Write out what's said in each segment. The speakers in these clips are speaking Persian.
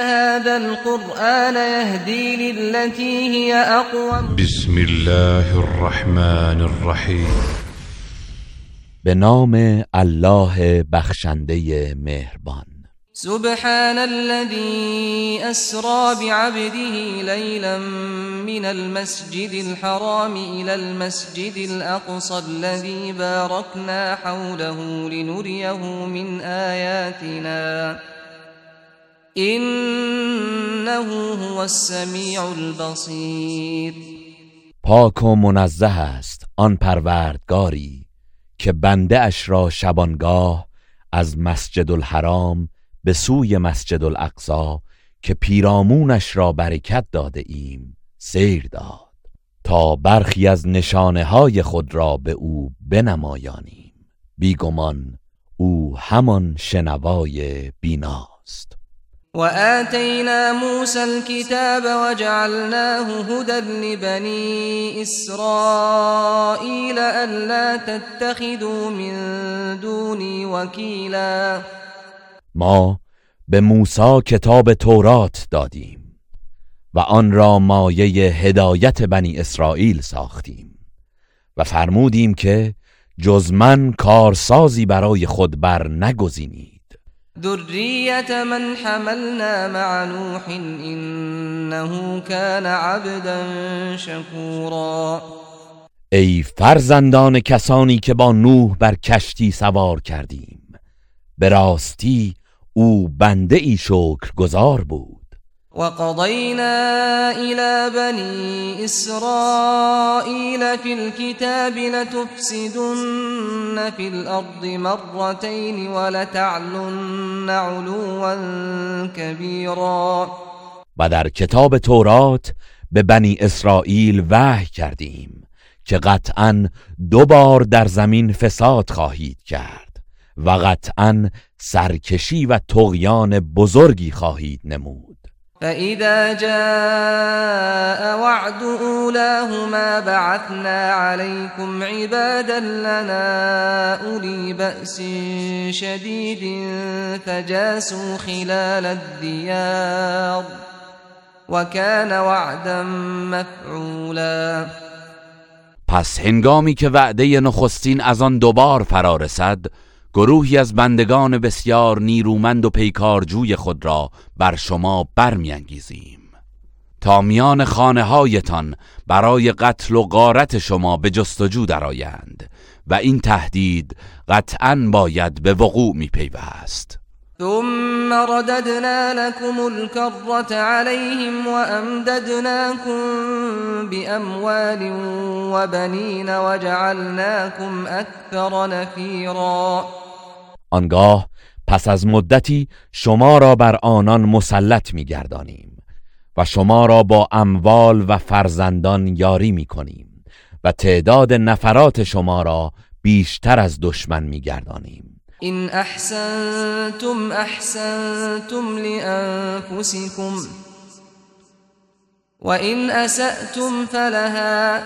هذا القرآن يهدي للتي هي أقوم. بسم الله الرحمن الرحیم به نام الله بخشنده مهربان. سبحان الذي أسرى بعبده ليلا من المسجد الحرام إلى المسجد الأقصى الذي باركنا حوله لنريه من آياتنا. إنه هو السميع البصير. پاک و منزه است آن پروردگاری که بنده اش را شبانگاه از مسجد الحرام به سوی مسجد الاقصا که پیرامونش را برکت داده ایم سیر داد تا برخی از نشانه های خود را به او بنمایانیم بیگمان او همان شنوای بیناست وآتينا موسى الكتاب وجعلناه هدى لبني إسرائيل ألا تتخذوا من دوني وكيلا. ما به موسی کتاب تورات دادیم و آن را مایه هدایت بنی اسرائیل ساختیم و فرمودیم که جز من کارسازی برای خود بر نگزینید. ذرية من حملنا مع نوح إنه كان عبدا شكورا. ای فرزندان کسانی که با نوح بر کشتی سوار کردیم به راستی او بنده ای شکر گذار بود. وقضينا إلى بني إسرائيل في الكتاب لتفسدن في الأرض مرتين ولتعلن علوا كبيرا. و در کتاب تورات به بنی اسرائیل وحی کردیم که قطعا دو بار در زمین فساد خواهید کرد و قطعا سرکشی و تغیان بزرگی خواهید نمود. فإذا جاء وعد أولاهما بعثنا عليكم عبادا لنا أولي بأس شديد فجاسوا خلال الديار وكان وعدا مفعولا. پس هنگامی که وعده نخستین از آن دوبار فرا رسد گروهی از بندگان بسیار نیرومند و پیکارجوی خود را بر شما برمیانگیزیم. تا میان خانه هایتان برای قتل و غارت شما به جستجو درآیند و این تهدید قطعا باید به وقوع می پیوست ثم رددنا لكم الكرة عليهم وأمددناكم بأموال وبنين وجعلناكم أكثر نفيرا. آنگاه پس از مدتی شما را بر آنان مسلط می گردانیم و شما را با اموال و فرزندان یاری می کنیم و تعداد نفرات شما را بیشتر از دشمن می گردانیم إن أحسنتم أحسنتم لأنفسكم وإن أسأتم فلها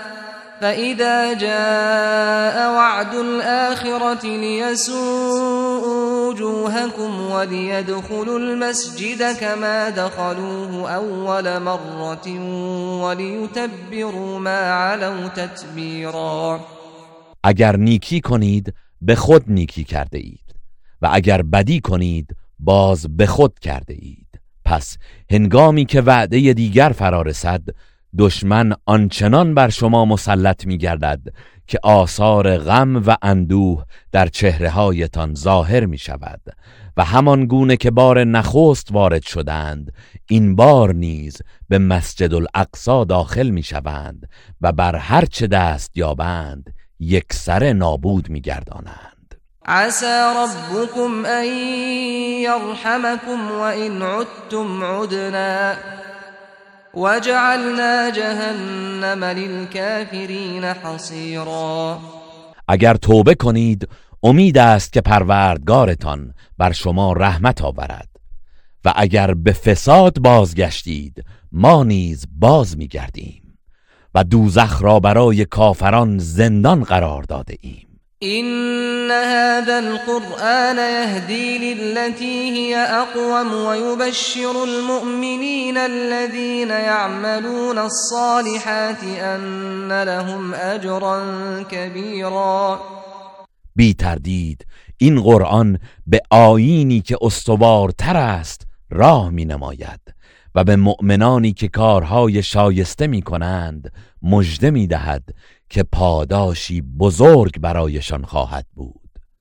فإذا جاء وعد الآخرة ليسوءوا وجوهكم وليدخلوا المسجد كما دخلوه أول مرة وليتبروا ما علوا تتبيرا. اگر نیکی کنید به خود نیکی کرده اید. و اگر بدی کنید باز به خود کرده اید. پس هنگامی که وعده دیگر فرا رسد دشمن آنچنان بر شما مسلط می گردد که آثار غم و اندوه در چهره هایتان ظاهر می شود و همان گونه که بار نخست وارد شدند این بار نیز به مسجد الاقصا داخل می شوند و بر هر چه دست یابند یک سر نابود می گردانند عسى ربكم أن يرحمكم وإن عدتم عدنا. وجعلنا جهنم للكافرين حصيرا. اگر توبه کنید امید است که پروردگارتان بر شما رحمت آورد. و اگر به فساد بازگشتید ما نیز باز میگردیم و دوزخ را برای کافران زندان قرار داده ایم. إن هذا القرآن يهدي للتي هي أقوم ويبشر المؤمنين الذين يعملون الصالحات أن لهم أجرا كبيرا. بی تردید این قرآن به آیینی که استوارتر است راه می نماید و به مؤمنانی که کارهای شایسته می کنند مژده می دهد که پاداشی بزرگ برایشان خواهد بود.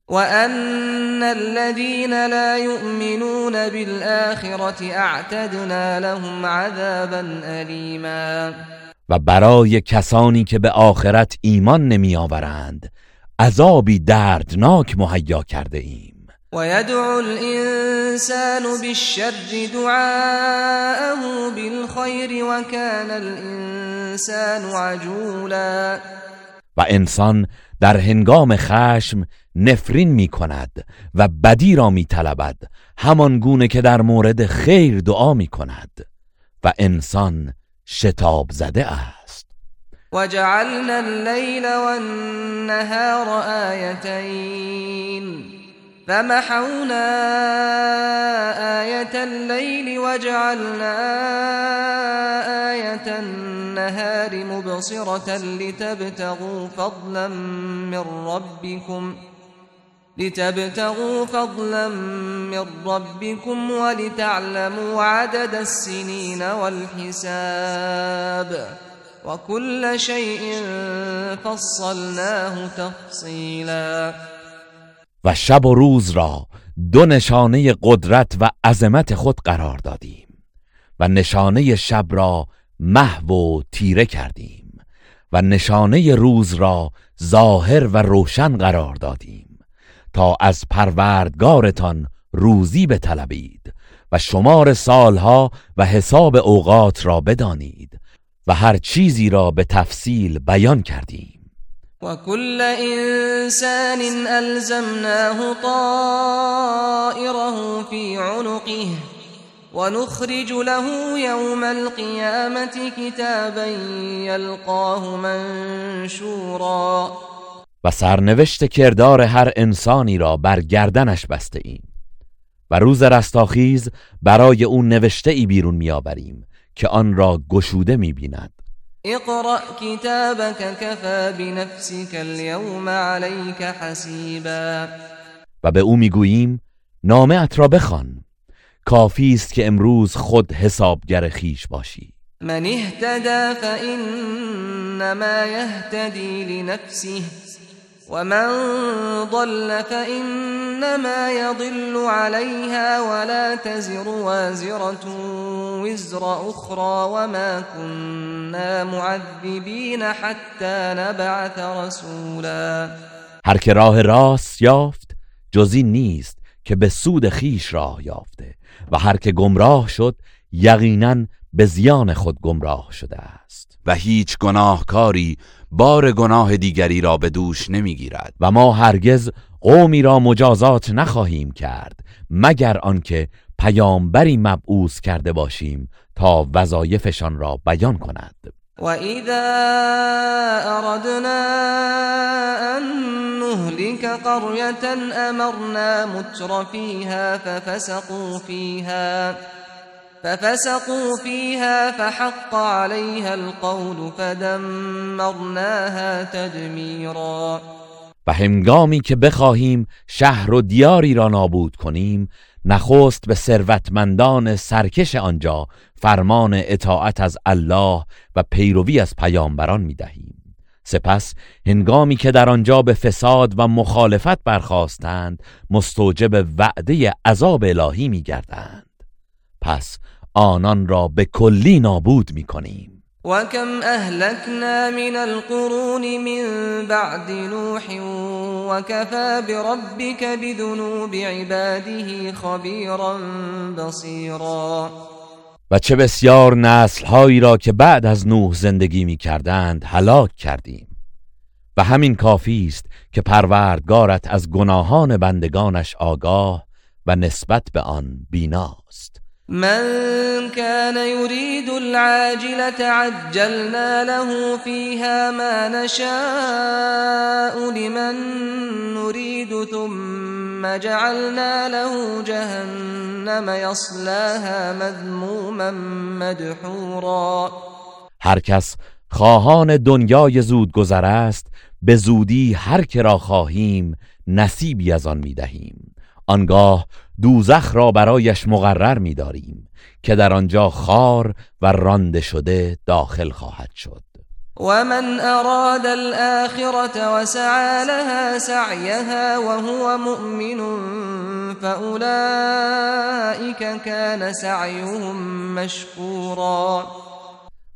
وأن الذين لا يؤمنون بالآخرة اعتدنا لهم عذابا أليما. و برای کسانی که به آخرت ایمان نمی آورند عذابی دردناک مهیا کرده ایم. ويدعو الإنسان بالشر دعاءه بالخير وكان الإنسان عجولا. و انسان در هنگام خشم نفرین می کند و بدی را می طلبد همان گونه که در مورد خیر دعا می کند. و انسان شتاب زده است. وجعلنا الليل والنهار آيتين. فمحونا آية الليل وجعلنا آية النهار مبصرة لتبتغوا فضلا من ربكم لتبتغوا فضلا من ربكم ولتعلموا عدد السنين والحساب وكل شيء فصلناه تفصيلا و شب و روز را دو نشانه قدرت و عظمت خود قرار دادیم و نشانه شب را محو و تیره کردیم و نشانه روز را ظاهر و روشن قرار دادیم تا از پروردگارتان روزی بطلبید و شمار سالها و حساب اوقات را بدانید و هر چیزی را به تفصیل بیان کردیم. وكل إنسان ألزمناه طائره في عنقه ونخرج له يوم القيامة كتابا يلقاه منشورا. و سرنوشت کردار هر انسانی را بر گردنش بسته ایم و روز رستاخیز برای او نوشته ای بیرون میآوریم که آن را گشوده می‌بیند. اقرأ كتابك كفى بنفسك اليوم عليك حسيبا. و به او می‌گوییم نامه ات را بخوان. کافی است که امروز خود حسابگر خیش باشی. من اهتدى فإنما يهتدي لنفسه. ومن ضل فإنما يضل عليها ولا تزر وازرة وزر أخرى وما كنا معذبين حتى نبعث رسولا. هر که راه راست یافت جزی نیست که به سود خیش راه یافته. و هر که گمراه شد یقینا به زیان خود گمراه شده است. و هیچ گناهکاری بار گناه دیگری را به دوش نمی‌گیرد. و ما هرگز قومی را مجازات نخواهیم کرد مگر آنکه پیامبری مبعوث کرده باشیم تا وظایفشان را بیان کند. وإذا أردنا أن نهلك قرية أمرنا متر فيها ففسقوا فيها. ففسقوا فيها فحق عليها القول فدمرناها تدميرا و هنگامی که بخواهیم شهر و دیاری را نابود کنیم نخست به ثروتمندان سرکش آنجا فرمان اطاعت از الله و پیروی از پیامبران می دهیم. سپس هنگامی که در آنجا به فساد و مخالفت برخواستند مستوجب وعده عذاب الهی می گردند. پس آنان را به کلی نابود می کنیم وكم أهلكنا من القرون من بعد نوح وكفى بربك بذنوب عباده خبيرا بصيرا. و چه بسیار نسل هایی را که بعد از نوح زندگی می کردند هلاک کردیم. و همین کافی است که پروردگارت از گناهان بندگانش آگاه و نسبت به آن بیناست. من كان يريد العاجلة عجلنا له فيها ما نشاء لمن نريد ثم جعلنا له جهنم يصلاها مذموما مدحورا. هر کس خواهان دنیای زود گذر است به زودی هر که را خواهیم نصیبی از آن می دهیم آنگاه دوزخ را برایش مقرر می داریم که در آنجا خار و رانده شده داخل خواهد شد. ومن أراد الآخرة وسعى لها سعيها وهو مؤمن فأولئك كان سعيهم مشكورا.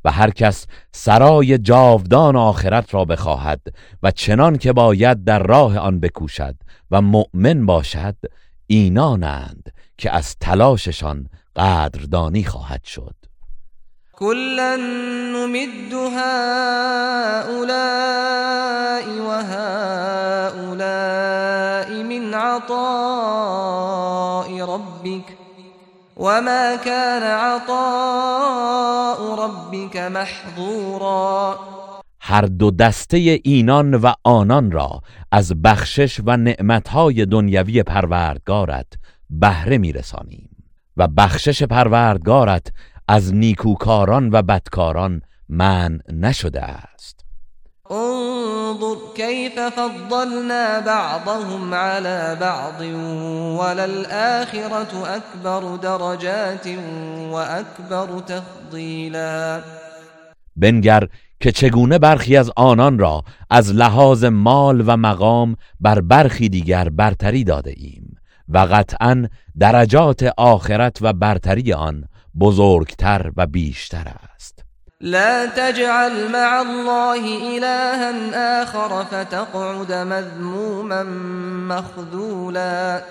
و هر کس سرای جاودان آخرت را بخواهد و چنان که باید در راه آن بکوشد و مؤمن باشد اینانند که از تلاششان قدردانی خواهد شد. كلا نمد هؤلاء وهؤلاء من عطاء ربك وما كان عطاء ربك محظورا. هر دو دسته اینان و آنان را از بخشش و نعمتهای دنیوی پروردگارت بهره میرسانیم و بخشش پروردگارت از نیکوکاران و بدکاران من نشده است. انظر كيف فضلنا بعضهم على بعض وللآخرة أكبر درجات وأكبر تفضيلا. بنگر که چگونه برخی از آنان را از لحاظ مال و مقام بر برخی دیگر برتری داده ایم و قطعا درجات آخرت و برتری آن بزرگتر و بیشتر است. لا تجعل مع الله إلها آخر فتقعد مذموما مخذولا.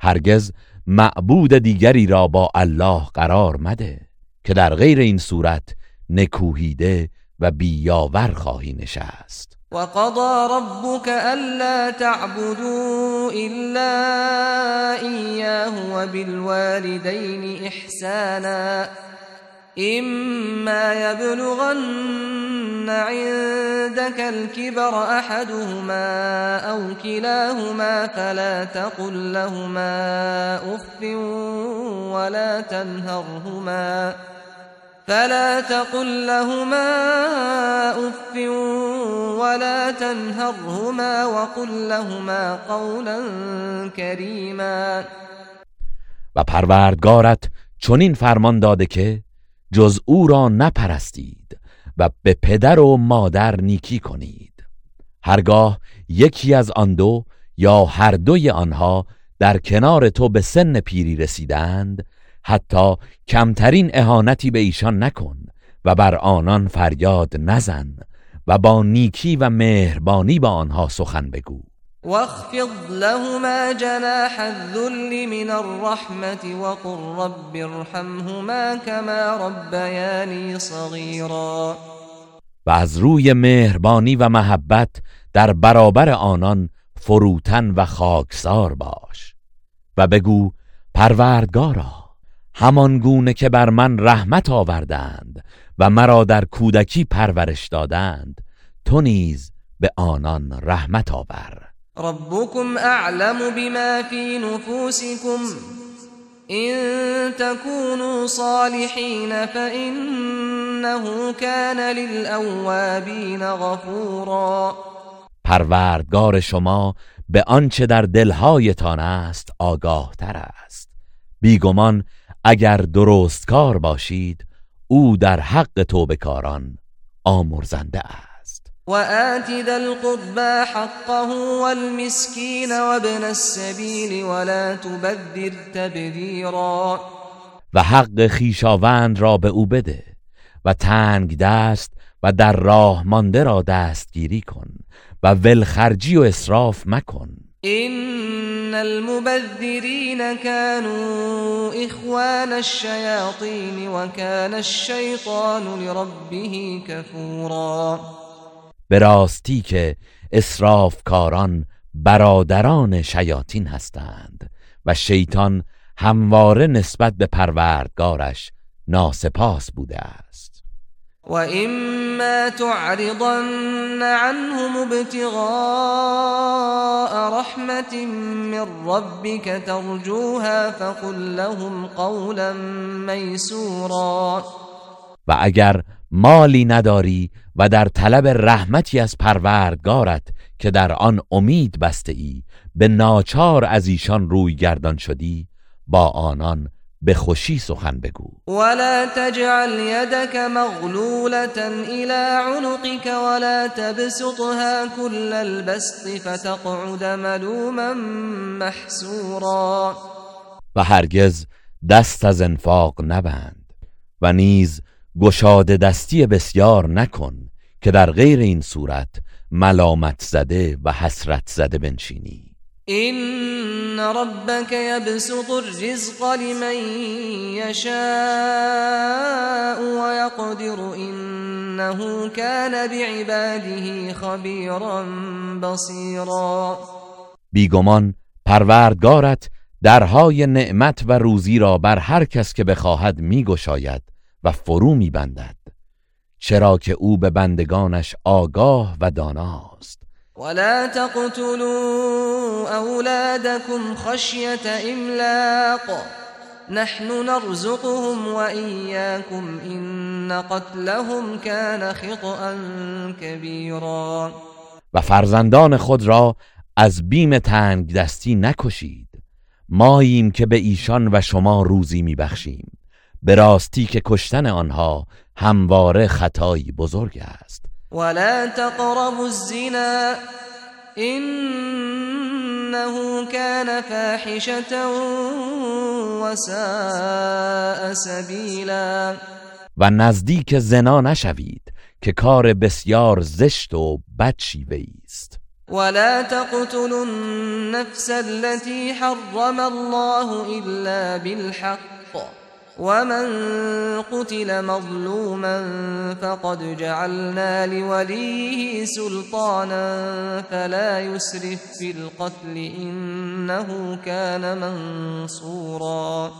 هرگز معبود دیگری را با الله قرار مده که در غیر این صورت نکوهیده و بیاور خواهی نشست. وقضى ربك ألا تعبدوا إلا إياه وبالوالدين إحسانا. إما يبلغن عندك الكبر أحدهما أو كلاهما فلا تقل لهما أف ولا تنهرهما فلا تقل لهما أف ولا تنهرهما وقل لهما قولا كريما. و پروردگارت چنین فرمان داده که جز او را نپرستید و به پدر و مادر نیکی کنید. هرگاه یکی از آن دو یا هر دوی آنها در کنار تو به سن پیری رسیدند حتی کمترین اهانتی به ایشان نکن و بر آنان فریاد نزن و با نیکی و مهربانی با آنها سخن بگو. واخفض لهما جناح الذل من الرحمة وقل رب ارحمهما كما ربياني صغيرا. و از روی مهربانی و محبت در برابر آنان فروتن و خاکسار باش و بگو پروردگارا همان گونه که بر من رحمت آوردند و مرا در کودکی پرورش دادند تو نیز به آنان رحمت آور. ربكم اعلم بما في نفوسكم. إن تكونوا صالحين فإنه كان للأوابين غفورا. پروردگار شما به آنچه در دلهایتان است آگاه تر است. بیگمان اگر درست کار باشید او در حق توبکاران آمرزنده است. وآت ذا القربى حقه والمسكين وابن السبيل ولا تبذر تبذیرا و حق خیشاوند را به او بده و تنگ دست و در راه مانده را دستگیری کن و ولخرجی و اصراف مکن. إن المبذرين كانوا إخوان الشياطين وكان الشيطان لربه كفورا به راستی که اسرافکاران برادران شیاطین هستند و شیطان همواره نسبت به پروردگارش ناسپاس بوده است. وإما تعرضن عنهم ابتغاء رحمة من ربك ترجوها فقل لهم قولا ميسورا و اگر مالی نداری و در طلب رحمتی از پروردگارت که در آن امید بسته ای به ناچار از ایشان روی گردان شدی با آنان به خوشی سخن بگو. ولا تجعل يدك مغلولة إلى عنقك ولا تبسطها كل البسط فتقعد ملوما محسورا. و هرگز دست از انفاق نبند و نیز گشاده دستی بسیار نکن که در غیر این صورت ملامت زده و حسرت زده بنشینی. إن ربك يبسط الرزق لمن يشاء ويقدر إنه كان بعباده خبيرا بصيرا. بیگمان پروردگارت درهای نعمت و روزی را بر هر کس که بخواهد میگشاید و فرو میبندد چرا که او به بندگانش آگاه و داناست. ولا تقتلوا أولادكم خشية إملاق. نحن نرزقهم وإياكم إن قتلهم كان خطأ كبيرا. و فرزندان خود را از بیم تنگ دستی نکشید. ماییم که به ایشان و شما روزی میبخشیم. به راستی که کشتن آنها همواره خطایی بزرگ است. ولا تقربوا الزنا إنه كان فاحشة وساء سبيلا و نزدیک زنا نشوید که کار بسیار زشت و بد شیوه است. ولا تقتلوا النفس التي حرم الله إلا بالحق ومن قتل مظلوما فقد جعلنا لوليه سلطانا فلا يسرف في القتل إنه كان منصورا.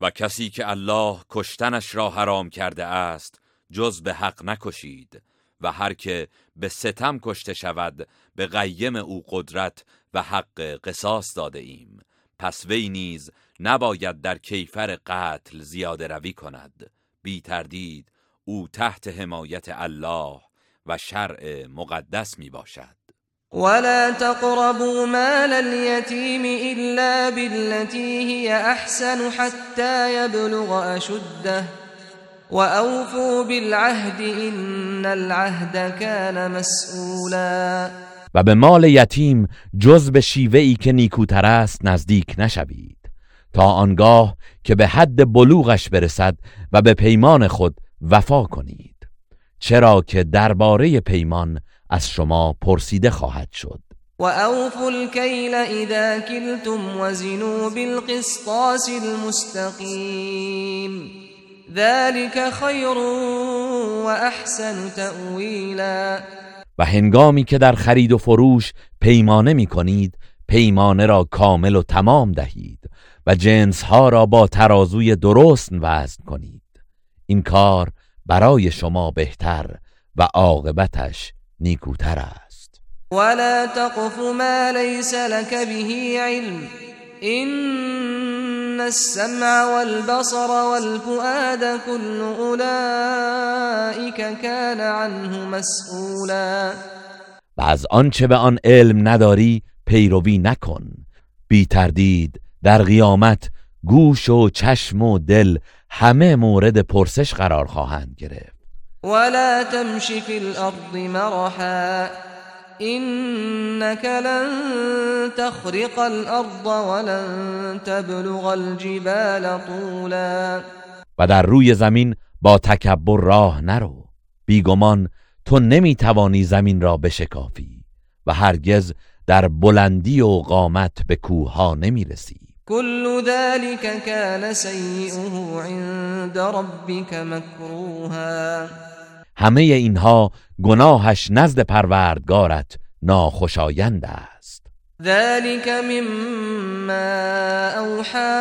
و کسی که الله کشتنش را حرام کرده است جز به حق نکشید و هر که به ستم کشته شود به قیم او قدرت و حق قصاص داده ایم. پس وی نیز نباید در کیفر قتل زیاده روی کند. بی تردید او تحت حمایت الله و شرع مقدس می باشد. ولا تقربوا مال اليتيم إلا بالتي هي أحسن حتى يبلغ أشده. وأوفوا بالعهد إن العهد كان مسئولا و به مال یتیم جز به شیوهی که نیکوتر است نزدیک نشوید. تا آنگاه که به حد بلوغش برسد و به پیمان خود وفا کنید. چرا که درباره پیمان از شما پرسیده خواهد شد. وأوفوا الكيل إذا كلتم وزنوا بالقسطاس المستقيم ذلك خير وأحسن تأويلا. و هنگامی که در خرید و فروش پیمانه می کنید پیمانه را کامل و تمام دهید. و جنس ها را با ترازوی درست وزن کنید. این کار برای شما بهتر و عاقبتش نیکوتر است. ولا تقف ما ليس لك به علم إن السمع والبصر والفؤاد كل أولئك كان عنه مسئولا. و از آنچه به آن علم نداری پیروی نکن. بی تردید در قیامت گوش و چشم و دل همه مورد پرسش قرار خواهند گرفت. ولا تمش في الأرض مرحا إنك لن تخرق الأرض ولن تبلغ الجبال طولا. و در روی زمین با تکبر راه نرو. بیگمان تو نمی‌توانی زمین را بشکافی و هرگز در بلندی و قامت به کوه ها نمی‌رسی. كل ذلك كان سيئه عند ربك مكروها. همه اینها گناهش نزد پروردگارت ناخوشایند است. ذلك مما اوحى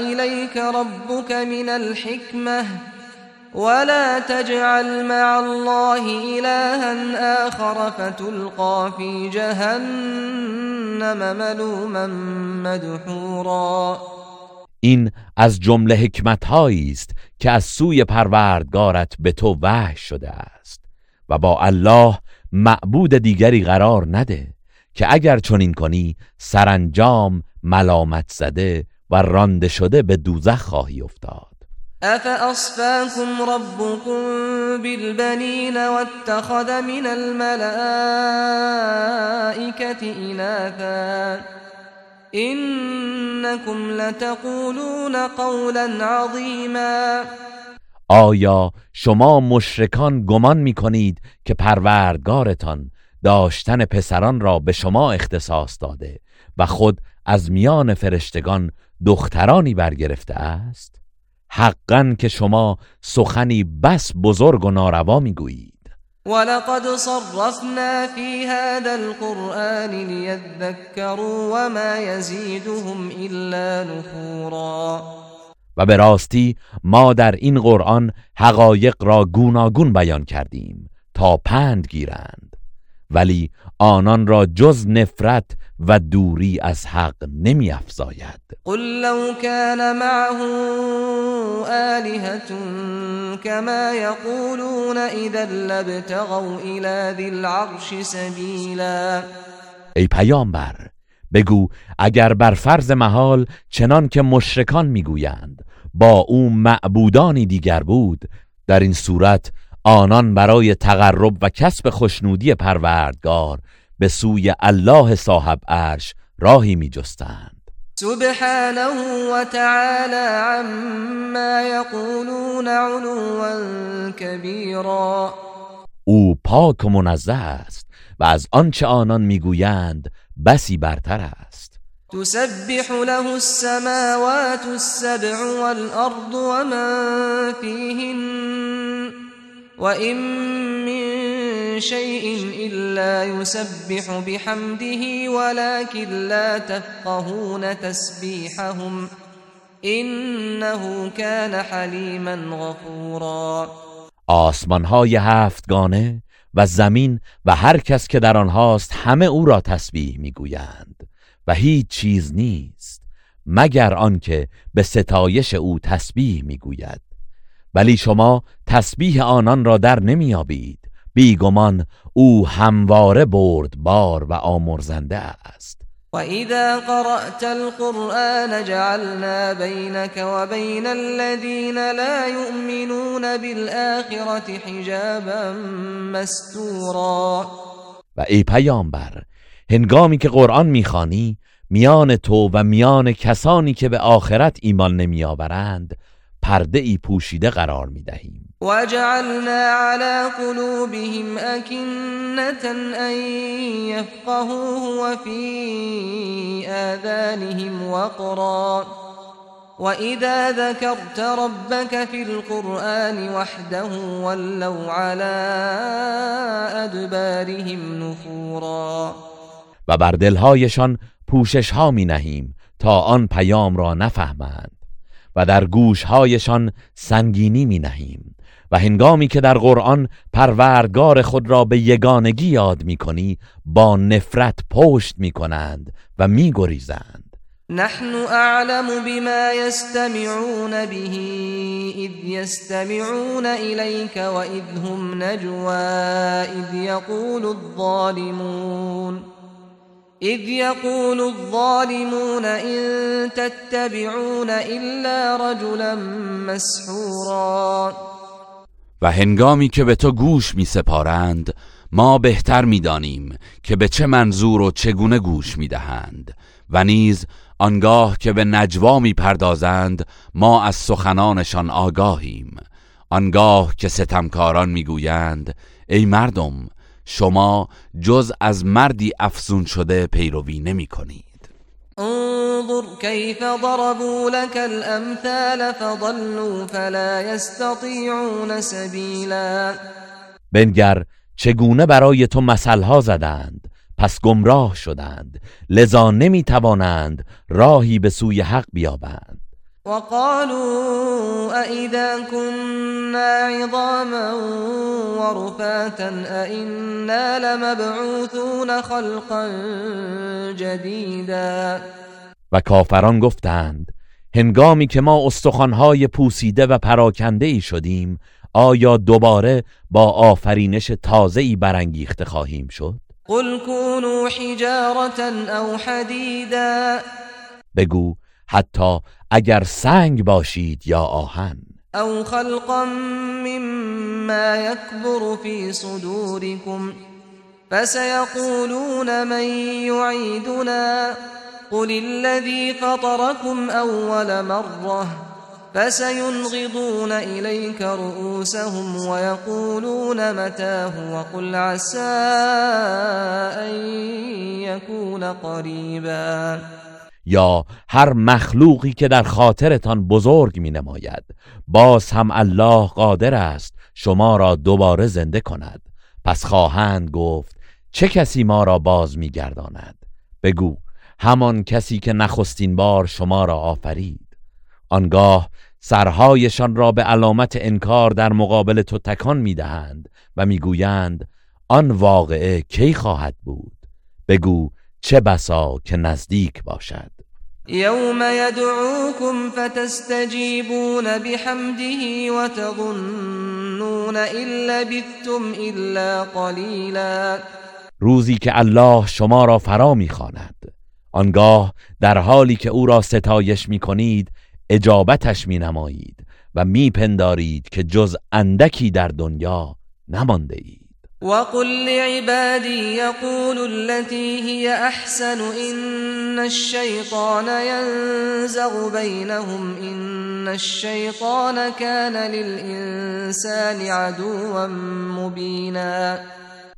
اليك ربك من الحكمه ولا تجعل مع الله إلها آخر فتلقى في جهنم ملوما مدحورا. این از جمله حکمت است که از سوی پروردگارت به تو وحی شده است و با الله معبود دیگری قرار نده که اگر چنین کنی سرانجام ملامت زده و رانده شده به دوزخ خواهی افتاد. أفأصفاكم ربكم بالبنين واتخذ من الملائكة إناثا إنكم لتقولون قولا عظيما آیا شما مشرکان گمان می کنید که پروردگارتان داشتن پسران را به شما اختصاص داده و خود از میان فرشتگان دخترانی برگرفته است؟ حقا که شما سخنی بس بزرگ و ناروا می‌گویید. ولقد صرفنا في هذا القرآن ليذكروا وما يزيدهم إلا نفورا. و به راستی ما در این قرآن حقایق را گوناگون بیان کردیم تا پند گیرند. ولی آنان را جز نفرت و دوری از حق نمی افزاید قل لو كان معه آلهة كما يقولون اذا لابتغوا الى ذي العرش سبیلا ای پیامبر بگو اگر بر فرض محال چنان که مشرکان می‌گویند با او معبودانی دیگر بود در این صورت آنان برای تقرب و کسب خوشنودی پروردگار به سوی الله صاحب عرش راهی می جستند سبحانه و تعالی عما یقولون علوا کبیرا او پاک و منزه است و از آنچه آنان می‌گویند بسی برتر است. تسبح له السماوات السبع والارض ومن فيهن وإن من شيء إلا يسبح بحمده ولكن لا تفقهون تسبيحهم إنه كان حلیما غفورا. آسمان های هفتگانه و زمین و هر کس که در آنهاست همه او را تسبیح می‌گویند و هیچ چیز نیست مگر آنکه به ستایش او تسبیح می‌گوید. ولی شما تسبیح آنان را در نمیابید بیگمان او همواره بار و آمرزنده است. و اذا قرأت القرآن جعلنا بینك و بین الذین لا يؤمنون بالآخرة حجابا مستورا. و ای پیامبر هنگامی که قرآن می‌خوانی میان تو و میان کسانی که به آخرت ایمان نمیآورند پرده ای پوشیده قرار می دهیم وجعلنا على قلوبهم أكنة أن يفقهوه وفي آذانهم وقرا. وإذا ذكرت ربك في القرآن وحده ولوا على أدبارهم نفورا. و بر دلهایشان پوشش ها می نهیم تا آن پیام را نفهمند. و در گوشهایشان سنگینی می نهیم و هنگامی که در قرآن پروردگار خود را به یگانگی یاد می کنی با نفرت پشت می کنند و می گریزند نحن اعلم بما يستمعون به اذ يستمعون اليك واذ هم نجوا اذ يقول الظالمون. إذ يقول الظالمون إن تتبعون إلا رجلا مسحورا. و هنگامی که به تو گوش می سپارند ما بهتر می دانیم که به چه منظور و چگونه گوش می دهند. و نیز آنگاه که به نجوا می پردازند ما از سخنانشان آگاهیم. آنگاه که ستمکاران می‌گویند ای مردم شما جز از مردی افزون شده پیروی نمی کنید. انظر كيف ضربوا لك الامثال فضلوا فلا يستطيعون سبيلا بنگر چگونه برای تو مثلها زدند پس گمراه شدند لذا نمی توانند راهی به سوی حق بیابند. وقالوا أئذا كنا عظاما ورفاتا أئنا لمبعوثون خلقا جديدا. و کافران گفتند هنگامی که ما استخوانهای پوسیده و پراکنده ای شدیم آیا دوباره با آفرینش تازه ای برانگیخته خواهیم شد؟ قل كونوا حجارة أو حديدا. بگو حتی اگر سنگ باشید یا آهن. أو خلقا مما يكبر في صدوركم فسيقولون من يعيدنا. قل الذي فطركم أول مرة فسينغضون إليك رؤوسهم ويقولون متاه وقل عسى أن يكون قريبا. یا هر مخلوقی که در خاطرتان بزرگ می نماید باز هم الله قادر است شما را دوباره زنده کند. پس خواهند گفت چه کسی ما را باز می گرداند بگو همان کسی که نخستین بار شما را آفرید. آنگاه سرهایشان را به علامت انکار در مقابل تو تکان می دهند و می‌گویند آن واقعه کی خواهد بود؟ بگو چه بسا که نزدیک باشد؟ يوم يدعوكم فتستجيبون بحمده وتظنون إن لبثتم إلا قليلا. روزی که الله شما را فرا می‌خواند. آنگاه در حالی که او را ستایش می کنید اجابتش می نمایید و میپندارید که جز اندکی در دنیا نمانده اید. وقل لعبادي يقولوا التي هي أحسن إن الشيطان ينزغ بينهم إن الشيطان كان للإنسان عدوا مبينا.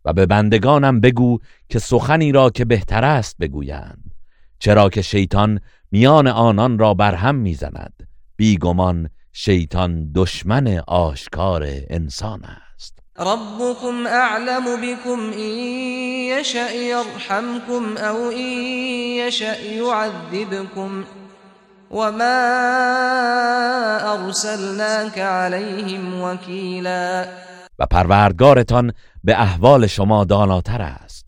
و به بندگانم بگو که سخنی را که بهتر است بگویند چرا که شیطان میان آنان را برهم می‌زند. بیگمان شیطان دشمن آشکار انسان است. ربكم أعلم بكم إن يشأ يرحمكم أو إن يشأ يعذبكم وما أرسلناك عليهم وكيلا و پروردگارتان به احوال شما داناتر است.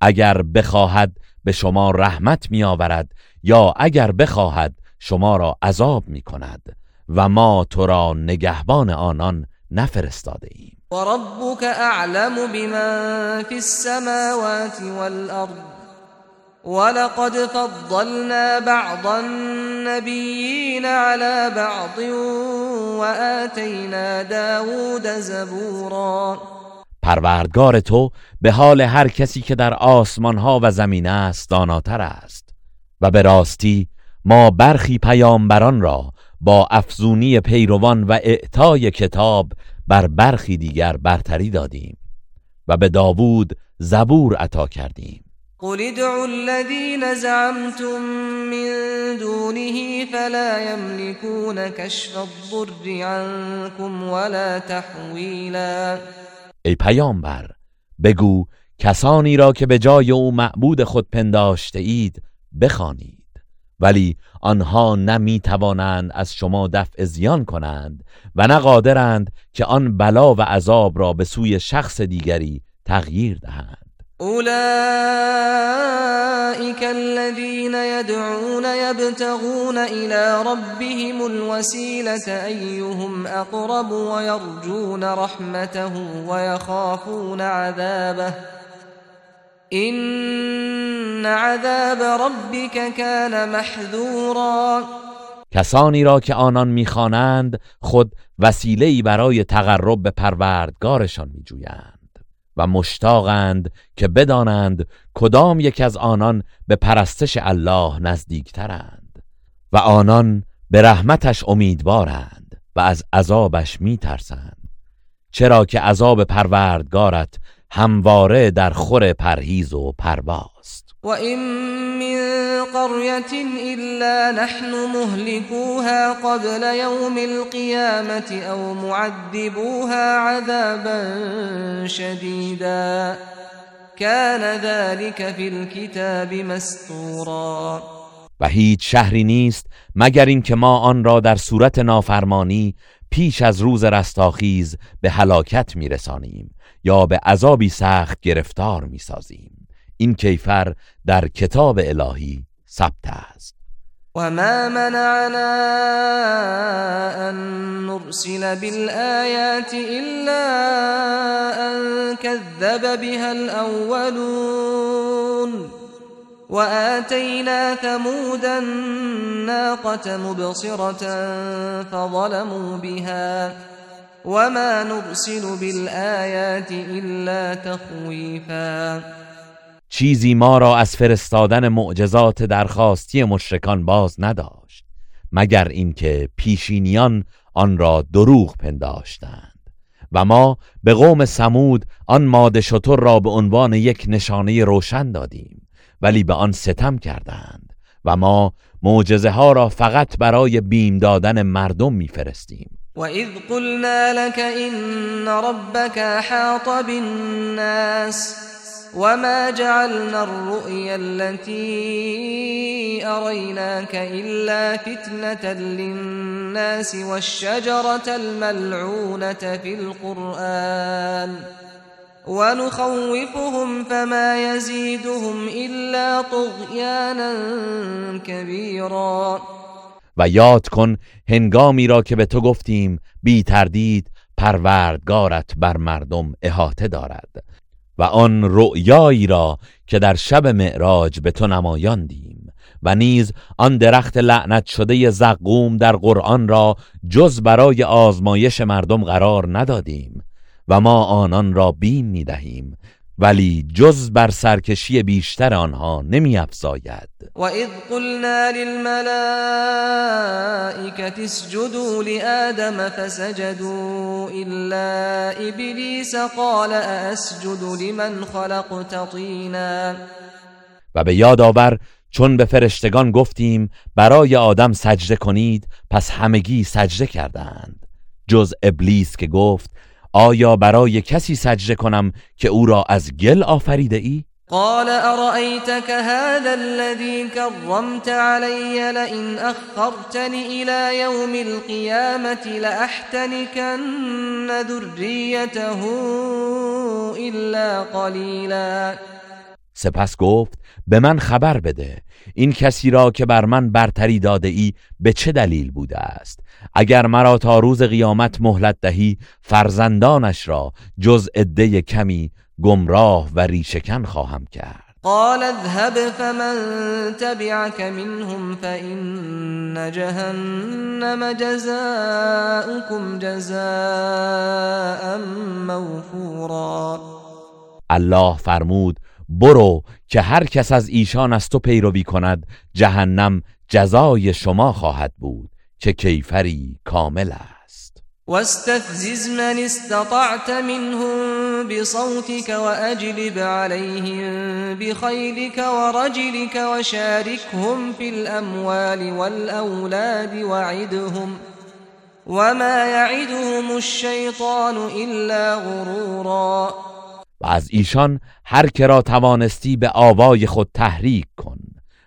اگر بخواهد به شما رحمت می آورد یا اگر بخواهد شما را عذاب می کند و ما تو را نگهبان آنان نفرستاده ایم. وربك أعلم بمن في السماوات والأرض ولقد فضلنا بعض النبيين على بعض وآتينا داود زبورا. پروردگار تو به حال هر کسی که در آسمان ها و زمین است داناتر است و به راستی ما برخی پیامبران را با افزونی پیروان و اعطای کتاب بر برخی دیگر برتری دادیم و به داوود زبور عطا کردیم. قل ادعوا الذين زعمتم من دونه فلا يملكون كشف الضر عنكم ولا تحویلا. ای پیامبر بگو کسانی را که به جای او معبود خود پنداشته اید بخوانید. ولی آنها نمی توانند از شما دفع زیان کنند و نه قادرند که آن بلا و عذاب را به سوی شخص دیگری تغییر دهند. أولئك الذين يدعون يبتغون إلى ربهم الوسيلة أيهم أقرب ويرجون رحمته ويخافون عذابه. إن عذاب ربك كان محذورا. کسانی را که آنان می‌خوانند خود وسیله‌ای برای تقرب به پروردگارشان میجویند و مشتاقند که بدانند کدام یک از آنان به پرستش الله نزدیکترند و آنان به رحمتش امیدوارند و از عذابش میترسند. چرا که عذاب پروردگارت همواره در خور پرهیز و پرواست. و این من قرية إلا نحن مهلكوها قبل يوم القيامة أو معذبوها عذابا شديدا. كان ذلك في الكتاب مستورا و هیچ شهری نیست مگر اینکه ما آن را در صورت نافرمانی پیش از روز رستاخیز به هلاکت میرسانیم. یا به عذابی سخت گرفتار می‌سازیم. این کیفر در کتاب الهی ثبت است. و ما منعنا ان نرسل بالآیات الا ان كذب بها الاولون وآتينا ثمود الناقة مبصرة فظلموا بها وما نرسل بالآيات إلا تخويفا. چیزی ما را از فرستادن معجزات درخواستی مشرکان باز نداشت مگر اینکه پیشینیان آن را دروغ پنداشتند. و ما به قوم سمود آن ماده شطور را به عنوان یک نشانه روشن دادیم ولی به آن ستم کردند و ما معجزه ها را فقط برای بیم دادن مردم میفرستیم. و اذ قلنا لك ان ربك حاط بالناس وما جعلنا الرؤيا التي أريناك إلا فتنة للناس والشجرة الملعونة في القرآن ونخوفهم فما يزيدهم إلا طغيانا كبيرا و یاد کن هنگامی را که به تو گفتیم بی تردید پروردگارت بر مردم احاطه دارد و آن رؤیایی را که در شب معراج به تو نمایاندیم و نیز آن درخت لعنت شده زقوم در قرآن را جز برای آزمایش مردم قرار ندادیم و ما آنان را بیم می دهیم ولی جز بر سرکشی بیشتر آنها نمی افزاید. و اذ قلنا للملائکت اسجدوا لآدم فسجدوا الا ابلیس قال اسجد لمن خلقت طینا. و به یاد آور چون به فرشتگان گفتیم برای آدم سجده کنید پس همگی سجده کردند. جز ابلیس که گفت آیا برای کسی سجده کنم که او را از گل آفریده ای؟ قال أرأيتك هذا الذي كرمت علي لئن أخرتني إلى يوم القيامة لأحتنكن ذريته إلا قليلا سپس گفت به من خبر بده این کسی را که بر من برتری داده ای به چه دلیل بوده است؟ اگر مرا تا روز قیامت مهلت دهی فرزندانش را جز عده کمی گمراه و ریشکن خواهم کرد. قال اذهب فمن تبعك منهم فإن جهنم جزاؤكم جزاء موفورا. الله فرمود برو که هر کس از ایشان از تو پیروی کند جهنم جزای شما خواهد بود. که کیفری کامل است. واستفزز من استطعت منهم بصوتك واجلب عليهم بخيلك ورجلك وشاركهم في الاموال والاولاد وعدهم وما يعدهم الشيطان الا غرورا. و از ایشان هر که را توانستی به آوای خود تحریک کن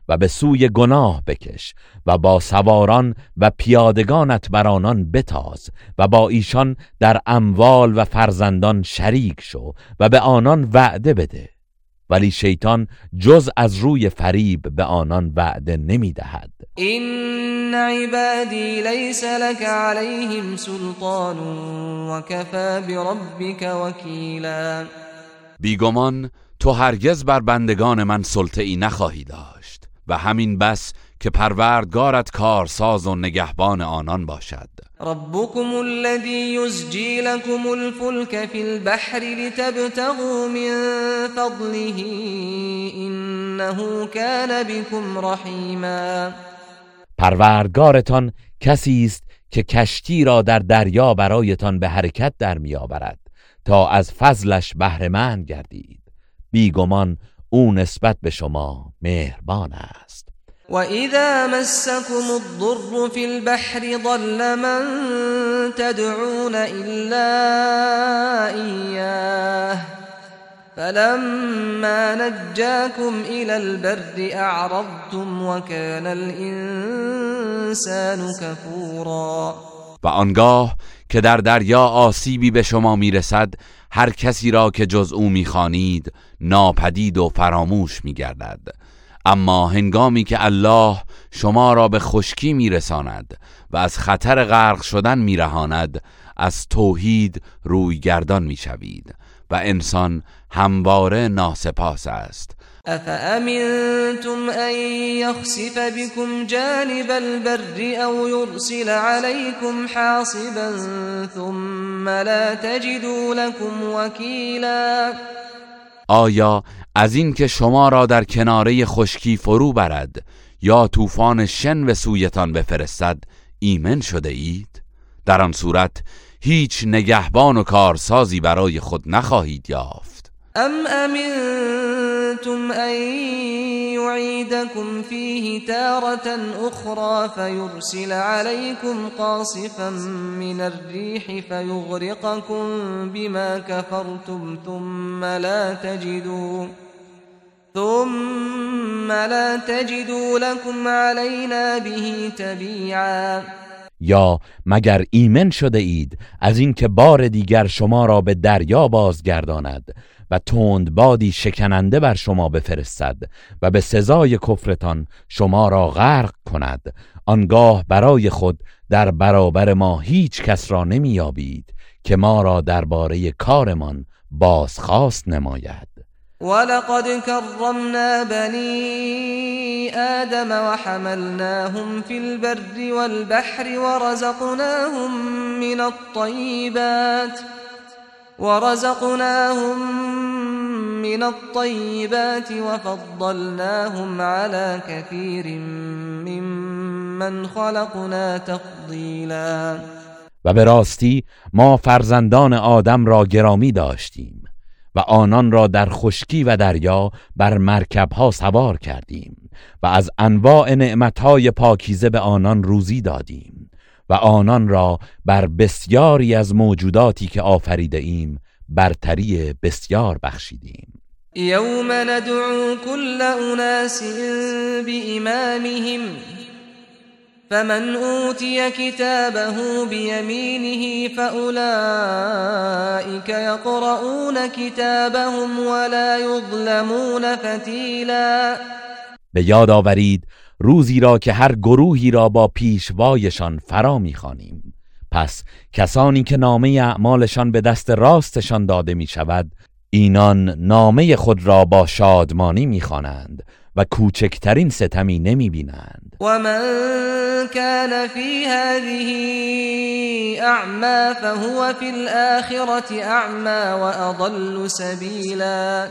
و به سوی گناه بکش و با سواران و پیادگانت بر آنان بتاز و با ایشان در اموال و فرزندان شریک شو و به آنان وعده بده. ولی شیطان جز از روی فریب به آنان وعده نمی دهد. این عبادی لیس لك علیهم سلطان و کفا بربک وکیلا. بیگمان تو هرگز بر بندگان من سلطه ای نخواهی داشت و همین بس که پروردگارت کارساز و نگهبان آنان باشد. ربكم الذي يزجي لكم الفلك في البحر لتبتغوا من فضله انه كان بكم رحیما. پروردگارتان کسی است که کشتی را در دریا برایتان به حرکت در میآورد. تا از فضلش بهرهمند گردید. بیگمان او نسبت به شما مهربان است. وإذا مسكم الضر في البحر ضل من تدعون إلا إياه فلما نجاكم إلى البر أعرضتم وكان الإنسان كفورا و آنگاه که در دریا آسیبی به شما می‌رسد هر کسی را که جز او می‌خوانید ناپدید و فراموش میگردد. اما هنگامی که الله شما را به خشکی میرساند و از خطر غرق شدن میرهاند از توحید روی گردان می‌شوید و انسان همواره ناسپاس است. أفأمنتم أن يخسف بكم جانب البر أو يرسل عليكم حاصبا ثم لا تجدوا لكم وكيلا؟ آیا از این که شما را در کناره خشکی فرو برد یا طوفان شن به سویتان بفرستد ایمن شده اید؟ در آن صورت هیچ نگهبان و کارسازی برای خود نخواهید یافت. أم أمنتم أن يعيدكم فيه تارة أخرى فيرسل عليكم قاصفا من الريح فيغرقكم بما كفرتم ثم لا تجدوا ثم لا تجدوا لكم علينا به تبيعا یا مگر ایمن شده اید از اینکه بار دیگر شما را به دریا بازگرداند؟ و تند بادی شکننده بر شما بفرستد و به سزای کفرتان شما را غرق کند. آنگاه برای خود در برابر ما هیچ کس را نمیابید که ما را درباره کارمان بازخواست نماید. ولقد كرمنا بني آدم وحملناهم في البر والبحر ورزقناهم من الطيبات ورزقناهم من الطيبات وفضلناهم على كثير ممن خلقنا تفضیلا و به راستی ما فرزندان آدم را گرامی داشتیم و آنان را در خشکی و دریا بر مرکبها سوار کردیم و از انواع نعمتهای پاکیزه به آنان روزی دادیم و آنان را بر بسیاری از موجوداتی که آفریده ایم برتری بسیار بخشیدیم. يوم ندعو كل أناس بإمامهم فمن أوتي كتابه بيمينه فأولئك يقرؤون كتابهم ولا يظلمون فتيلا به یاد آورید روزی را که هر گروهی را با پیشوایشان فرا می‌خوانیم. پس کسانی که نامه اعمالشان به دست راستشان داده می شود اینان نامه خود را با شادمانی می‌خوانند و کوچکترین ستمی نمی بینند ومن كان في هذه أعمى فهو في الآخرة أعمى وأضل سبيلا.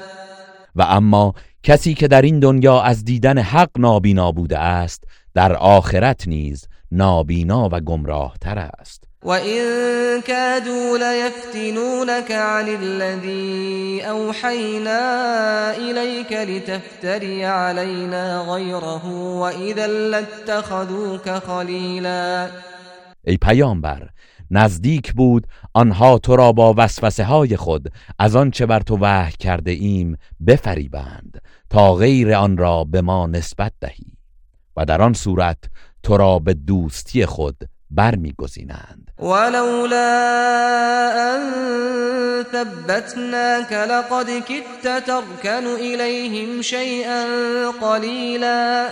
و اما کسی که در این دنیا از دیدن حق نابینا بوده است در آخرت نیز نابینا و گمراه تر است وإن كادوا ليفتنونك عن الذي أوحينا إليك لتفتري علينا غيره وإذا لاتخذوك خليلا ای پیامبر نزدیک بود آنها تو را با وسوسه های خود از آنچه بر تو وحی کرده ایم بفریبند تا غیر آن را به ما نسبت دهی و در آن صورت تو را به دوستی خود برمیگزینند. ولولا أن ثبتناك لقد كدت تركن إليهم شيئا قليلا.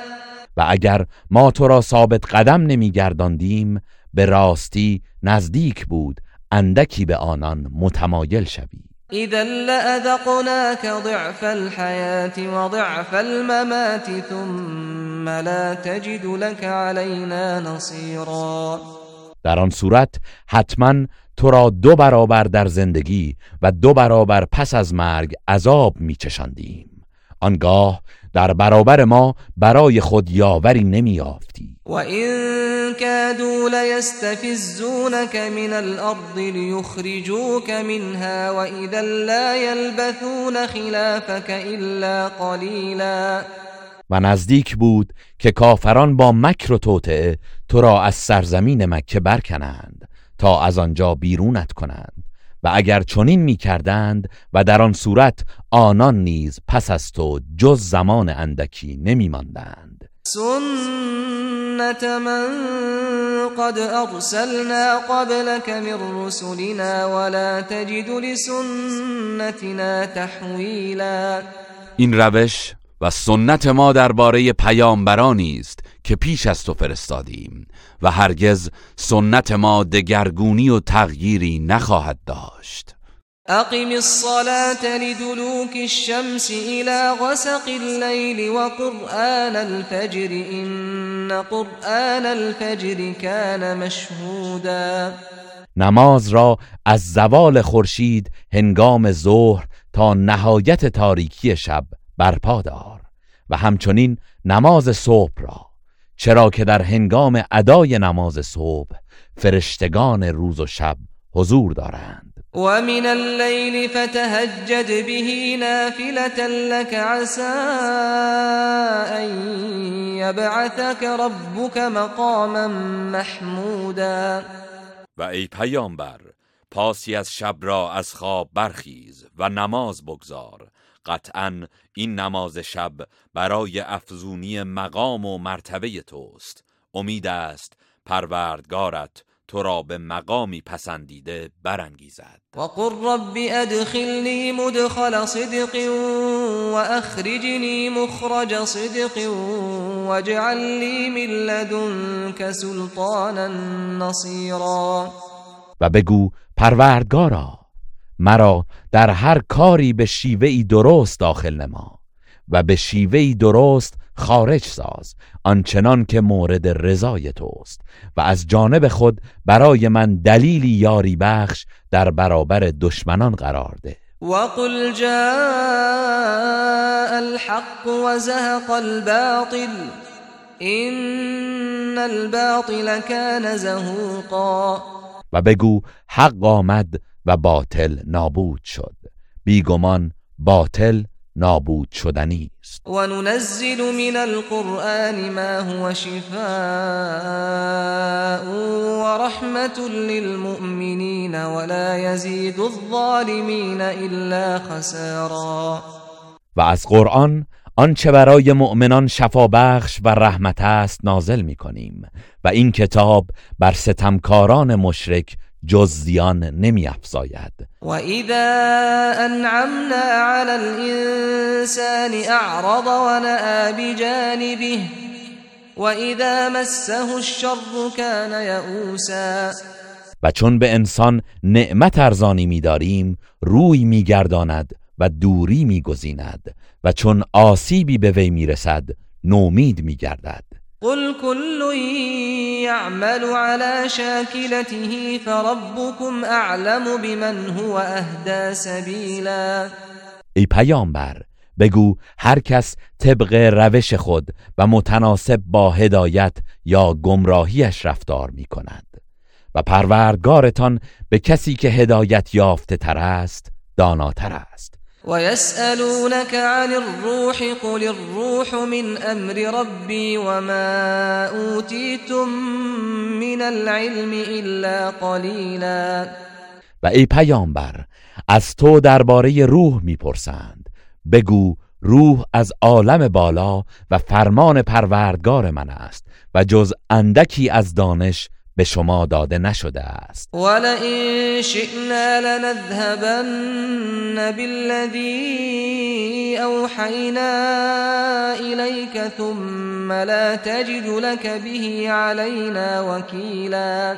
و اگر ما تو را ثابت قدم نمیگرداندیم به راستی نزدیک بود اندکی به آنان متمایل شوی. إذا لأذقناك ضعف الحياة وضعف الممات ثم لا تجد لك علينا نصيرا در آن صورت حتما تو را دو برابر در زندگی و دو برابر پس از مرگ عذاب میچشاندیم. آنگاه در برابر ما برای خود یاوری نمیافتی و این کادوا لیستفزونک من الارض لیخرجوک منها و اذا لا یلبثون خلافك الا قلیلا. و نزدیک بود که کافران با مکر و توطعه تو را از سرزمین مکه برکنند تا از آنجا بیرونت کنند. و اگر چنین می کردند و در آن صورت آنان نیز پس از تو جز زمان اندکی نمی ماندند سنت من قد ارسلنا قبلك من رسلنا ولا تجد لسنتنا تحویلا. این روش و سنت ما درباره پیامبرانی است که پیش از تو فرستادیم و هرگز سنت ما دگرگونی و تغییری نخواهد داشت. اقم الصلاة لدلوك الشمس الى غسق الليل وقرآن الفجر ان قرآن الفجر كان مشهودا. نماز را از زوال خورشید هنگام ظهر تا نهایت تاریکی شب برپا دار و همچنین نماز صبح را چرا که در هنگام ادای نماز صبح فرشتگان روز و شب حضور دارند. و من اللیل فتهجد به نافلة لك عسى ان یبعثك ربك مقاما محمودا. و ای پیامبر پاسی از شب را از خواب برخیز و نماز بگذار قطعا این نماز شب برای افزونی مقام و مرتبه توست. امید است پروردگارت تو را به مقامی پسندیده برانگیزد. و قل رب ادخلنی مدخل صدق و اخرجنی مخرج صدق و لی من لدنک سلطانا نصیرا. و بگو پروردگارا مرا در هر کاری به شیوهی درست داخل نما و به شیوهی درست خارج ساز آنچنان که مورد رضای توست و از جانب خود برای من دلیلی یاری بخش در برابر دشمنان قرار ده. وقل جاء الحق وزهق الباطل ان الباطل كان زهوقا. و بگو حق آمد و باطل نابود شد. بیگمان باطل نابود شدنی است. و ننزل من القرآن ما هو شفاء و رحمت للمؤمنین ولا يزيد الظالمین الا خسارا. و از قرآن آنچه برای مؤمنان شفا بخش و رحمت است نازل می کنیم و این کتاب بر ستمکاران مشرک جز زیان نمی افزاید. و اذا انعمنا على الانسان اعرض و نآ بجانبه و اذا مسه الشر كان یئوسا. و چون به انسان نعمت ارزانی می‌داریم روی میگرداند و دوری میگزیند و چون آسیبی به وی می‌رسد نومید میگردد قل كل يعمل على شاكلته فربكم اعلم بمن هو اهدى سبیلا ای پیامبر بگو هر کس طبق روش خود و متناسب با هدایت یا گمراهیش رفتار می کند و پروردگارتان به کسی که هدایت یافته تر است داناتر است. ويسألونك عن الروح قل الروح من أمر ربي وما أوتيتم من العلم إلا قليلا. و ای پیامبر از تو درباره روح می‌پرسند. بگو روح از عالم بالا و فرمان پروردگار من است و جز اندکی از دانش به شما داده نشده است. ولئن شئنا لنذهبن بالذی اوحینا الیک ثم لا تجد لك به علینا وکیلا.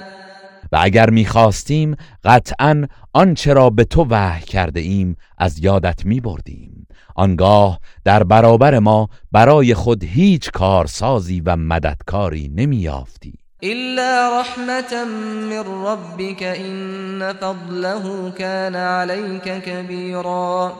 و اگر می‌خواستیم قطعا آنچه را به تو وحی کرده ایم از یادت میبردیم. آنگاه در برابر ما برای خود هیچ کارسازی و مددکاری نمییافتی إلا رحمة من ربك إن فضله كان عليك كبيرا.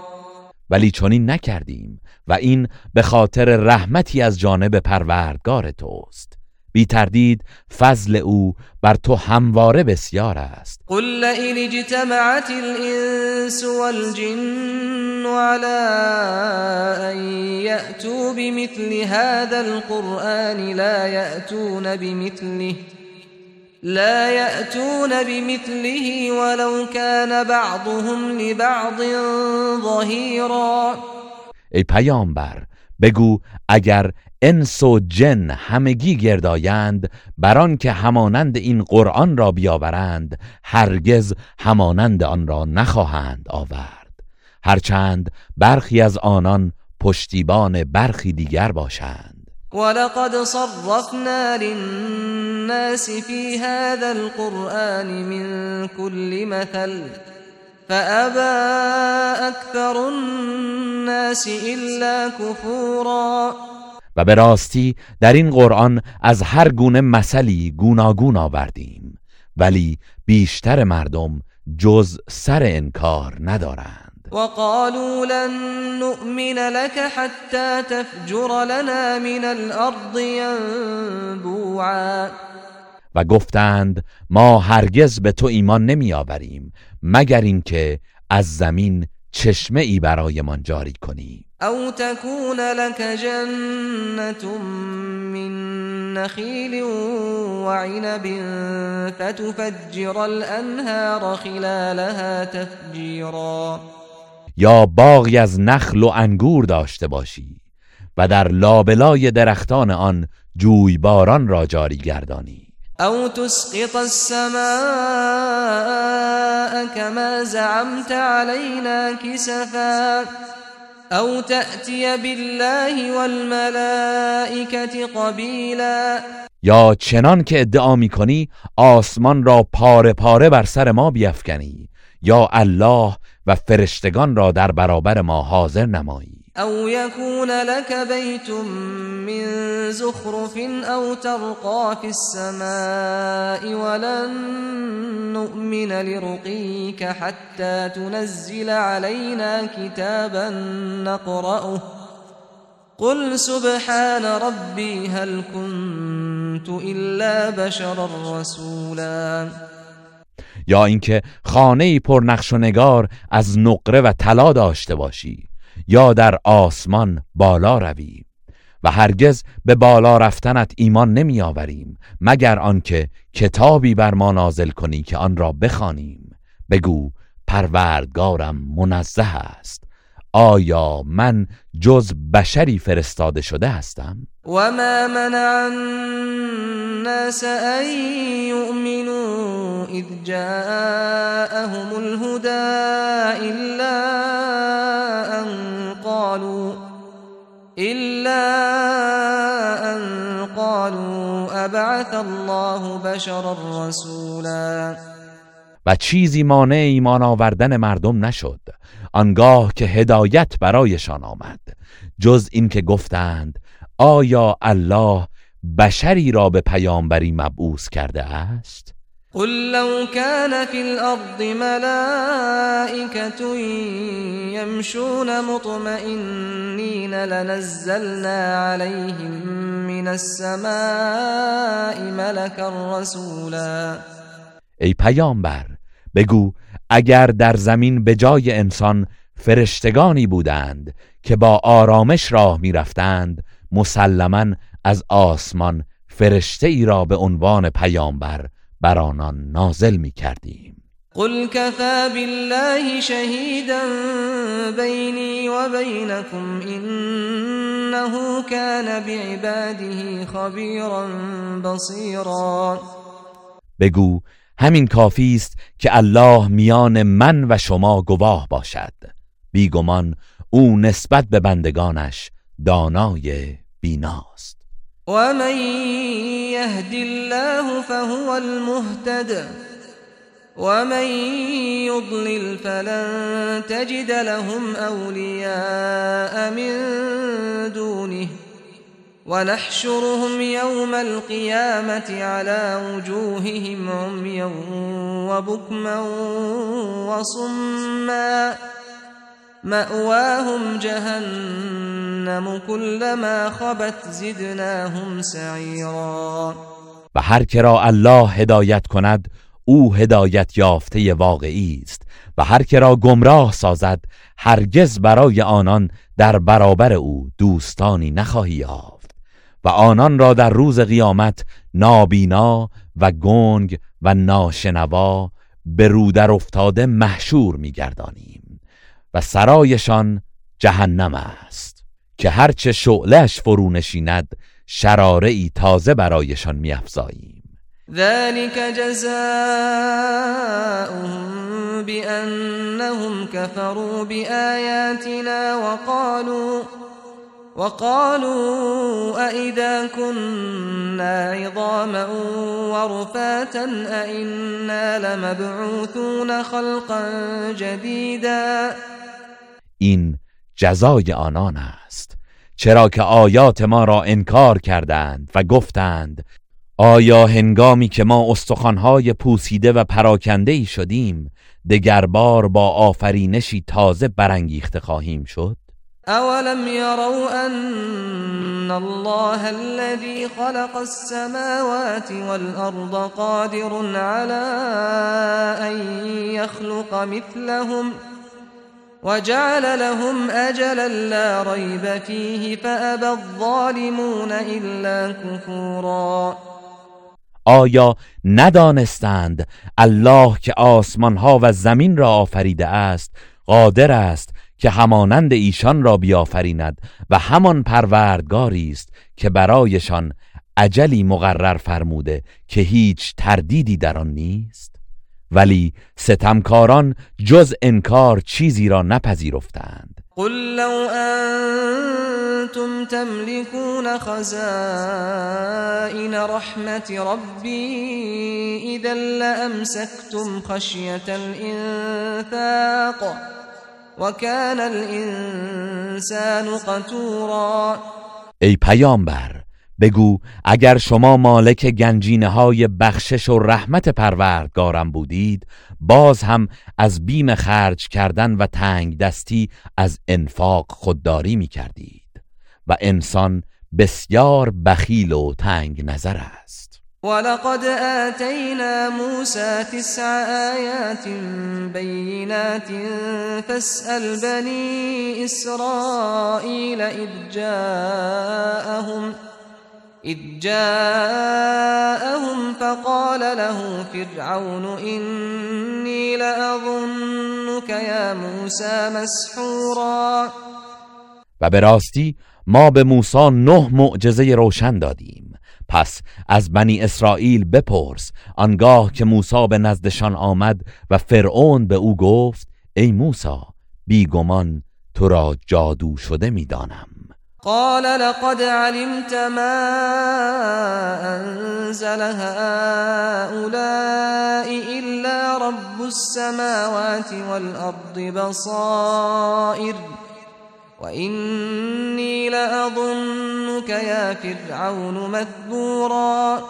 ولی چنین نکردیم و این به خاطر رحمتی از جانب پروردگار توست. بی تردید فضل او بر تو همواره بسیار است. قل لئن اجتمعت الانس والجن على ان يأتوا بمثل هذا القرآن لا يأتون بمثله لا يأتون بمثله ولو كان بعضهم لبعض ظهيرا ای پیامبر بگو اگر انس و جن همگی گردایند بران که همانند این قرآن را بیاورند هرگز همانند آن را نخواهند آورد. هرچند برخی از آنان پشتیبان برخی دیگر باشند. ولقد صرفنا للناس في هذا القرآن من كل مثل فأبى أكثر الناس إلا كفورا. و به راستی در این قرآن از هر گونه مثلی گوناگون آوردیم. ولی بیشتر مردم جز سر انکار ندارند. وقالوا لن نؤمن لك حتى تفجر لنا من الارض ينبوعا. و گفتند ما هرگز به تو ایمان نمی آوریم مگر اینکه از زمین چشمه ای برایمان جاری کنی او تكون لك جنة من نخيل وعنب فتفجر الانهار خلالها تفجیرا یا باغی از نخل و انگور داشته باشی و در لابلای درختان آن جویباران را جاری گردانی. او تسقط السماء كما زعمت علينا كسفا. او تأتی بالله والملائكة قبیلا یا چنان که ادعا می کنی آسمان را پاره پاره بر سر ما بیفکنی. یا الله و فرشتگان را در برابر ما حاضر نمایی. او يكون لك بيت من زخرف او ترقى في السماء ولن نؤمن لرقيك حتى تنزل علينا كتابا نقرأه. قل سبحان ربي هل كنت إلا بشرا رسولا. یا اینکه خانه پر نقش و نگار از نقره و طلا داشته باشی. یا در آسمان بالا روی و هرگز به بالا رفتنت ایمان نمی آوریم مگر آنکه کتابی بر ما نازل کنی که آن را بخوانیم. بگو پروردگارم منزه است. آیا من جز بشری فرستاده شده هستم؟ و ما منع الناس ان یؤمنوا اذ جاءهم الهدى الا ان قالوا الا ان قالوا ابعث الله بشرا رسولا. و چیزی مانع ایمان آوردن مردم نشد. آنگاه که هدایت برایشان آمد. جز اینکه گفتند آیا الله بشری را به پیامبری مبعوث کرده است؟ قل لو كان في الارض ملائكه يمشون مطمئنين لنزلنا عليهم من السماء ملكا رسولا. ای پیامبر بگو اگر در زمین به جای انسان فرشتگانی بودند که با آرامش راه می‌رفتند مسلما از آسمان فرشته ای را به عنوان پیامبر بر آنان نازل می کردیم قل كفى بالله شهيدا بيني وبينكم إنه كان بعباده خبيرا بصيرا بگو همین کافی است که الله میان من و شما گواه باشد. بیگمان او نسبت به بندگانش دانای بیناست. و من یهد الله فهو المهتد و من یضلل فلن تجد لهم اولیاء من دونه ونحشرهم يوم القيامة على وجوههم عميا وبكما وصما. مأواهم جهنم كلما خبت زدناهم سعیرا و هر که الله هدایت کند او هدایت یافته واقعی است. و هر که را گمراه سازد هرگز برای آنان در برابر او دوستانی نخواهی یافت. و آنان را در روز قیامت نابینا و گنگ و ناشنوا به رو در افتاده محشور میگردانیم و سرایشان جهنم است که هرچه شعلش فرو نشیند شراره تازه برایشان میافزاییم. ذلك جزاؤهم بأنهم كفروا بآياتنا وقالوا وقالوا أئذا كنا عظاما ورفاتا أئنا لمبعوثون خلقا جديدا. این جزای آنان است. چرا که آیات ما را انکار کردند و گفتند آیا هنگامی که ما استخوانهای پوسیده و پراکنده ای شدیم دگربار با آفرینشی تازه برانگیخته خواهیم شد؟ اولم يروا ان الله الذي خلق السماوات والارض قادر على ان يخلق مثلهم وجعل لهم اجلا لا ريب فيه فابى الظالمون الا كفورا. آیا ندانستند الله که آسمان ها و زمین را آفریده است قادر است که همانند ایشان را بیافریند و همان پروردگاری است که برایشان عجلی مقرر فرموده که هیچ تردیدی در آن نیست. ولی ستمکاران جز انکار چیزی را نپذیرفتند. قل لو انتم تملكون خزائن رحمت ربي اذا لامسكتم خشيه الانفاق وكان الانسان قتورا. ای پیامبر بگو اگر شما مالک گنجینه های بخشش و رحمت پروردگارم بودید باز هم از بیم خرج کردن و تنگ دستی از انفاق خودداری می کردید و انسان بسیار بخیل و تنگ نظر است. ولقد آتينا موسى تسع آيات بينات فاسأل بني إسرائيل إذ جاءهم إذ جاءهم فقال له فرعون إني لأظنك يا موسى مسحورا و به راستی ما به موسی نه معجزه روشن دادیم. پس از بنی اسرائیل بپرس. آنگاه که موسی به نزدشان آمد و فرعون به او گفت ای موسی بیگمان تو را جادو شده می‌دانم قال لقد علمت ما أنزل هؤلاء إلا رب السماوات والأرض بصائر. وإني لأظنك يا فرعون مذبورا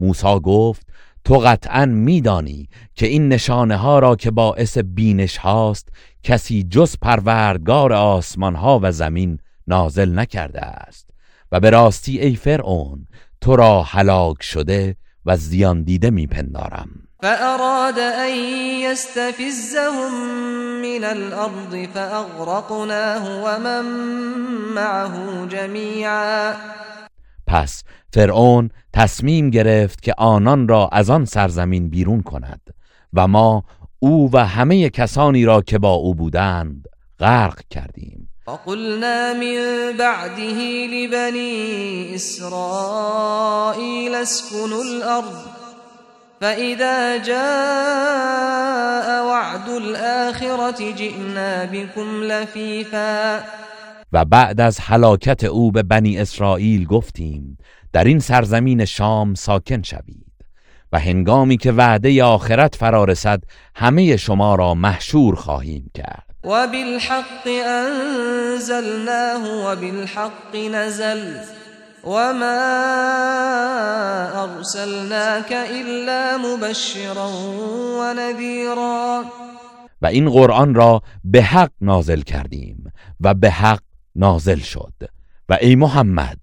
موسی گفت تو قطعا میدانی که این نشانه ها را که باعث بینش هاست کسی جز پروردگار آسمان ها و زمین نازل نکرده است. و به راستی ای فرعون تو را هلاک شده و زیان دیده میپندارم. فأراد أن يستفزهم من الأرض فأغرقناه ومن معه جميعا. پس فرعون تصمیم گرفت که آنان را از آن سرزمین بیرون کند و ما او و همه کسانی را که با او بودند غرق کردیم. وقلنا من بعده لبني إسرائيل اسكنوا الأرض فإذا جاء وعد الآخرة جئنا بكم لفیفا و بعد از هلاکت او به بنی اسرائیل گفتیم در این سرزمین شام ساکن شوید و هنگامی که وعده آخرت فرا رسد همه شما را محشور خواهیم کرد. و بالحق انزلناه و بالحق نزل. وما ارسلناك الا مبشرا ونذيرا. و این قرآن را به حق نازل کردیم و به حق نازل شد. و ای محمد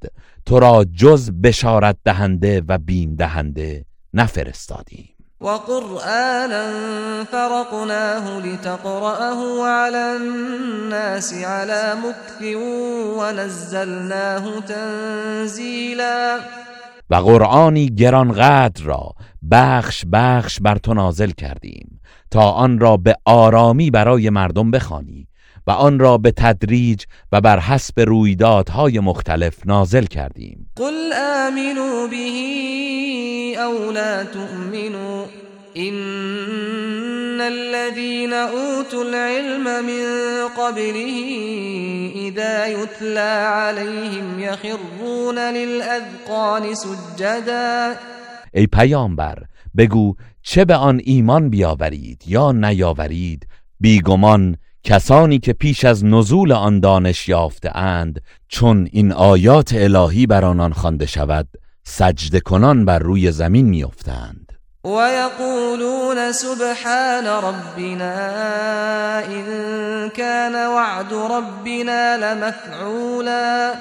تو را جز بشارت دهنده و بیم دهنده نفرستادیم. وقرآنا فرقناه لتقرأه على الناس على مكث ونزلناه تنزیلا و قرآنی گرانقدر را بخش بخش بر تو نازل کردیم تا آن را به آرامی برای مردم بخوانی و آن را به تدریج و بر حسب رویدادهای مختلف نازل کردیم. قل آمنوا به او لا تؤمنوا إن الذين أوتوا العلم من قبله إذا يتلى عليهم يخرون للأذقان سجدا. ای پیامبر بگو چه به آن ایمان بیاورید یا نیاورید؟ بیگمان کسانی که پیش از نزول آن دانش یافته اند چون این آیات الهی بر آنان خوانده شود سجده کنان بر روی زمین میافتند. و یقولون سبحان ربنا ان كان وعد ربنا لمفعولا.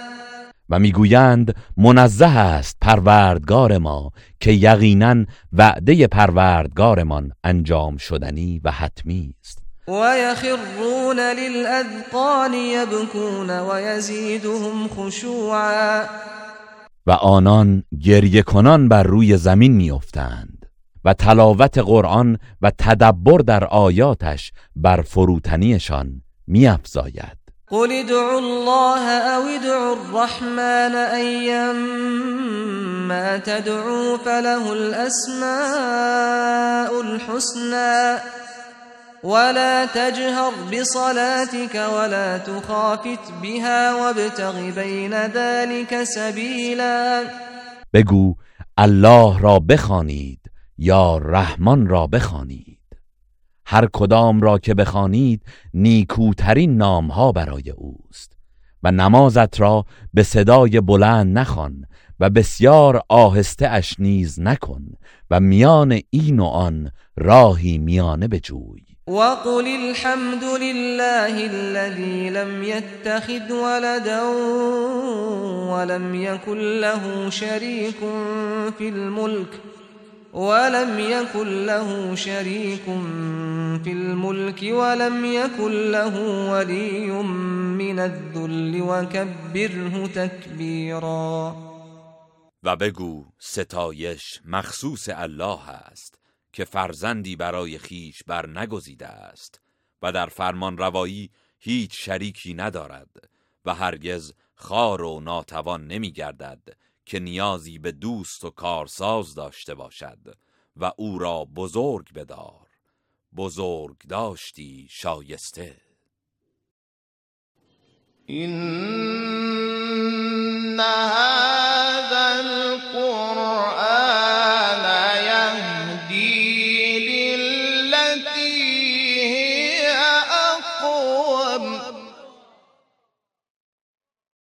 و می‌گویند منزه است پروردگار ما که یقینا وعده پروردگارمان انجام شدنی و حتمی است. ويخرون للأذقان يبكون ويزيدهم خشوعا. و آنان گریه کنان بر روی زمین میافتند و تلاوت قرآن و تدبر در آیاتش بر فروتنیشان میافزاید. قل ادعوا الله او ادعوا الرحمن ايما تدعوا فله الاسماء الحسنى. ولا تجهر بصلاتك ولا تخافت بها وابتغ بين ذلك سبيلا. بگو الله را بخوانید یا رحمان را بخوانید؟ هر کدام را که بخوانید نیکوترین نامها برای اوست. و نمازت را به صدای بلند نخوان و بسیار آهسته اش نیز نکن و میان این و آن راهی میانه بجوی. وقل الحمد لله الذي لم يتخذ ولدا ولم يكن له شريك في الملك ولم يكن له شريك في الملك ولم يكن له ولي من الذل وكبره تكبيرا. و بگو ستایش مخصوص الله است. که فرزندی برای خیش بر نگزیده است و در فرمان روایی هیچ شریکی ندارد و هرگز خار و ناتوان نمی گردد که نیازی به دوست و کارساز داشته باشد و او را بزرگ بدار. بزرگ داشتی شایسته. این